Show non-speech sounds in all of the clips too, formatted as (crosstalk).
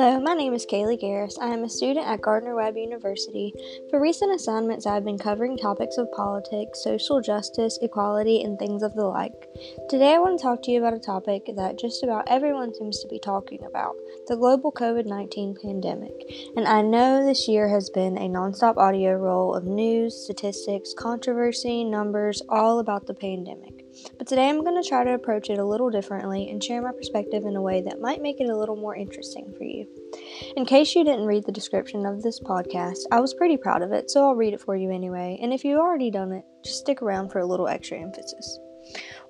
Hello, my name is Kaylee Garris. I am a student at Gardner Webb University. For recent assignments, I have been covering topics of politics, social justice, equality, and things of the like. Today, I want to talk to you about a topic that just about everyone seems to be talking about the global COVID 19 pandemic. And I know this year has been a nonstop audio roll of news, statistics, controversy, numbers, all about the pandemic. But today I'm going to try to approach it a little differently and share my perspective in a way that might make it a little more interesting for you. In case you didn't read the description of this podcast, I was pretty proud of it, so I'll read it for you anyway. And if you've already done it, just stick around for a little extra emphasis.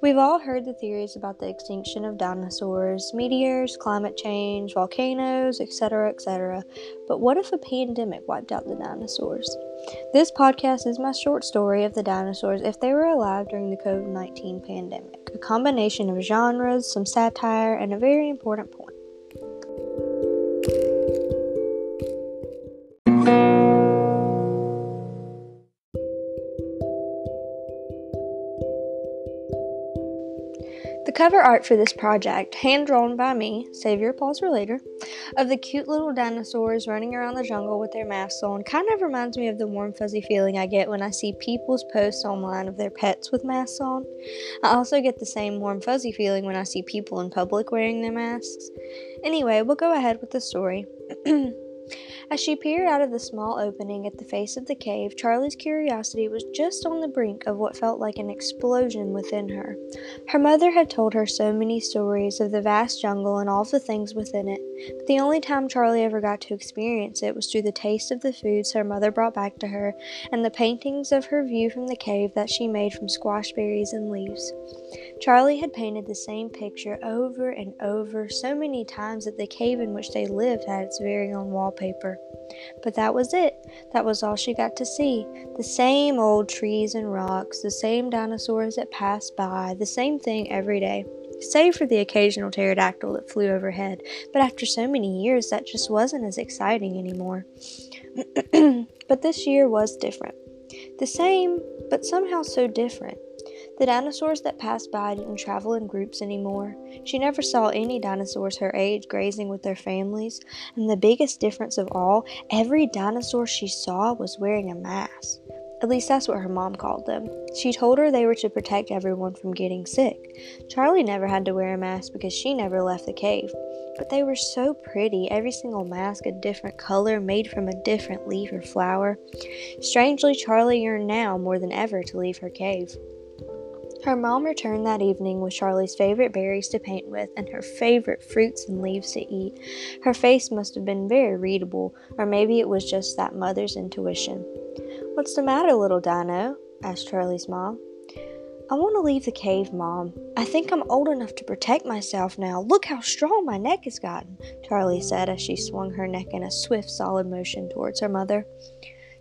We've all heard the theories about the extinction of dinosaurs, meteors, climate change, volcanoes, etc., etc. But what if a pandemic wiped out the dinosaurs? This podcast is my short story of the dinosaurs if they were alive during the COVID 19 pandemic, a combination of genres, some satire, and a very important point. Cover art for this project, hand drawn by me, save your applause for later, of the cute little dinosaurs running around the jungle with their masks on, kind of reminds me of the warm, fuzzy feeling I get when I see people's posts online of their pets with masks on. I also get the same warm, fuzzy feeling when I see people in public wearing their masks. Anyway, we'll go ahead with the story. (clears throat) As she peered out of the small opening at the face of the cave, Charlie's curiosity was just on the brink of what felt like an explosion within her. Her mother had told her so many stories of the vast jungle and all the things within it, but the only time Charlie ever got to experience it was through the taste of the foods her mother brought back to her and the paintings of her view from the cave that she made from squash berries and leaves. Charlie had painted the same picture over and over so many times that the cave in which they lived had its very own wallpaper. But that was it. That was all she got to see. The same old trees and rocks, the same dinosaurs that passed by, the same thing every day. Save for the occasional pterodactyl that flew overhead, but after so many years, that just wasn't as exciting anymore. (clears throat) but this year was different. The same, but somehow so different. The dinosaurs that passed by didn't travel in groups anymore. She never saw any dinosaurs her age grazing with their families, and the biggest difference of all, every dinosaur she saw was wearing a mask. At least that's what her mom called them. She told her they were to protect everyone from getting sick. Charlie never had to wear a mask because she never left the cave. But they were so pretty, every single mask a different color made from a different leaf or flower. Strangely, Charlie yearned now more than ever to leave her cave. Her mom returned that evening with Charlie's favorite berries to paint with and her favorite fruits and leaves to eat. Her face must have been very readable, or maybe it was just that mother's intuition. What's the matter, little Dino? asked Charlie's mom. I want to leave the cave, Mom. I think I'm old enough to protect myself now. Look how strong my neck has gotten, Charlie said as she swung her neck in a swift, solid motion towards her mother.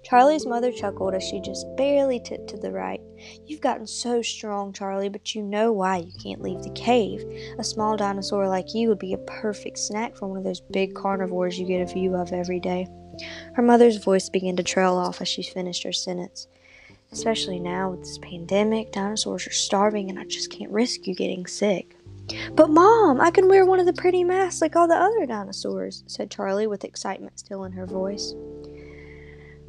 Charlie's mother chuckled as she just barely tipped to the right. You've gotten so strong, Charlie, but you know why you can't leave the cave. A small dinosaur like you would be a perfect snack for one of those big carnivores you get a view of every day. Her mother's voice began to trail off as she finished her sentence. Especially now with this pandemic, dinosaurs are starving and I just can't risk you getting sick. But, Mom, I can wear one of the pretty masks like all the other dinosaurs, said Charlie with excitement still in her voice.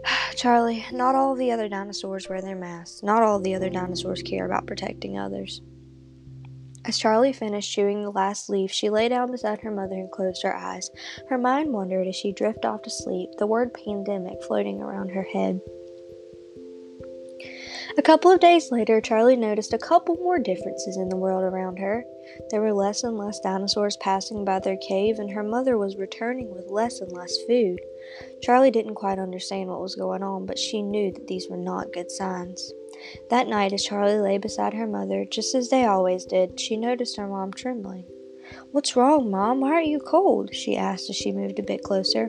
(sighs) Charlie, not all the other dinosaurs wear their masks. Not all the other dinosaurs care about protecting others. As Charlie finished chewing the last leaf, she lay down beside her mother and closed her eyes. Her mind wandered as she drifted off to sleep, the word pandemic floating around her head. A couple of days later, Charlie noticed a couple more differences in the world around her. There were less and less dinosaurs passing by their cave, and her mother was returning with less and less food. Charlie didn't quite understand what was going on, but she knew that these were not good signs. That night, as Charlie lay beside her mother, just as they always did, she noticed her mom trembling. What's wrong, Mom? Why are you cold? she asked as she moved a bit closer.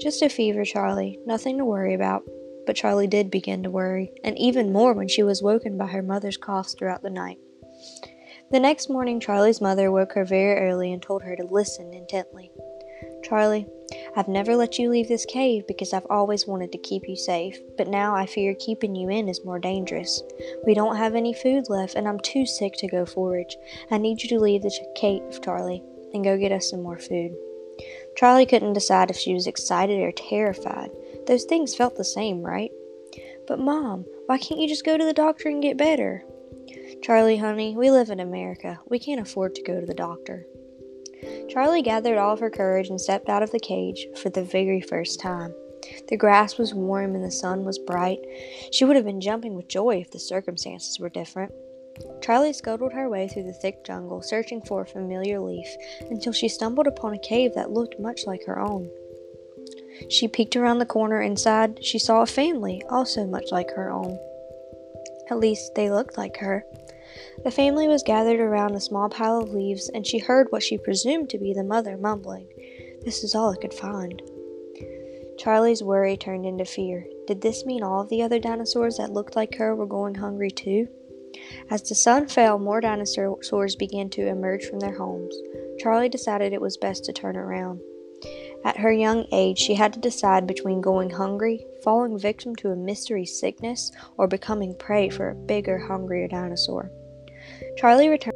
Just a fever, Charlie. Nothing to worry about. But Charlie did begin to worry, and even more when she was woken by her mother's coughs throughout the night. The next morning, Charlie's mother woke her very early and told her to listen intently. Charlie, I've never let you leave this cave because I've always wanted to keep you safe, but now I fear keeping you in is more dangerous. We don't have any food left, and I'm too sick to go forage. I need you to leave the cave, Charlie, and go get us some more food. Charlie couldn't decide if she was excited or terrified. Those things felt the same, right? But, Mom, why can't you just go to the doctor and get better? Charlie, honey, we live in America. We can't afford to go to the doctor. Charlie gathered all of her courage and stepped out of the cage for the very first time. The grass was warm and the sun was bright. She would have been jumping with joy if the circumstances were different. Charlie scuttled her way through the thick jungle, searching for a familiar leaf, until she stumbled upon a cave that looked much like her own. She peeked around the corner. Inside, she saw a family, also much like her own. At least, they looked like her. The family was gathered around a small pile of leaves, and she heard what she presumed to be the mother mumbling, This is all I could find. Charlie's worry turned into fear. Did this mean all of the other dinosaurs that looked like her were going hungry too? As the sun fell, more dinosaurs began to emerge from their homes. Charlie decided it was best to turn around. At her young age, she had to decide between going hungry, falling victim to a mystery sickness, or becoming prey for a bigger, hungrier dinosaur. Charlie returned.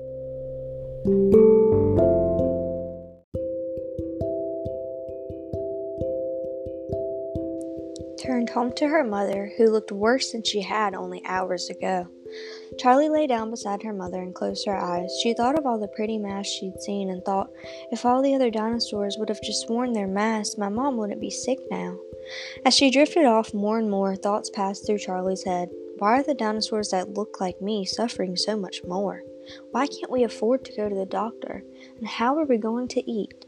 Turned home to her mother, who looked worse than she had only hours ago. Charlie lay down beside her mother and closed her eyes. She thought of all the pretty masks she'd seen and thought, if all the other dinosaurs would have just worn their masks, my mom wouldn't be sick now. As she drifted off more and more, thoughts passed through Charlie's head. Why are the dinosaurs that look like me suffering so much more? Why can't we afford to go to the doctor? And how are we going to eat?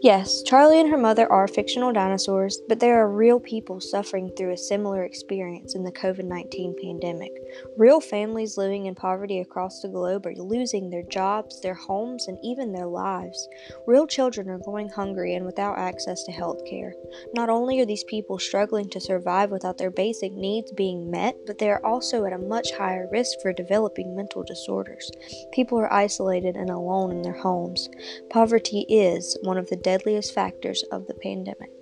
Yes, Charlie and her mother are fictional dinosaurs, but there are real people suffering through a similar experience in the COVID 19 pandemic. Real families living in poverty across the globe are losing their jobs, their homes, and even their lives. Real children are going hungry and without access to health care. Not only are these people struggling to survive without their basic needs being met, but they are also at a much higher risk for developing mental disorders. People are isolated and alone in their homes. Poverty is one of the deadliest factors of the pandemic.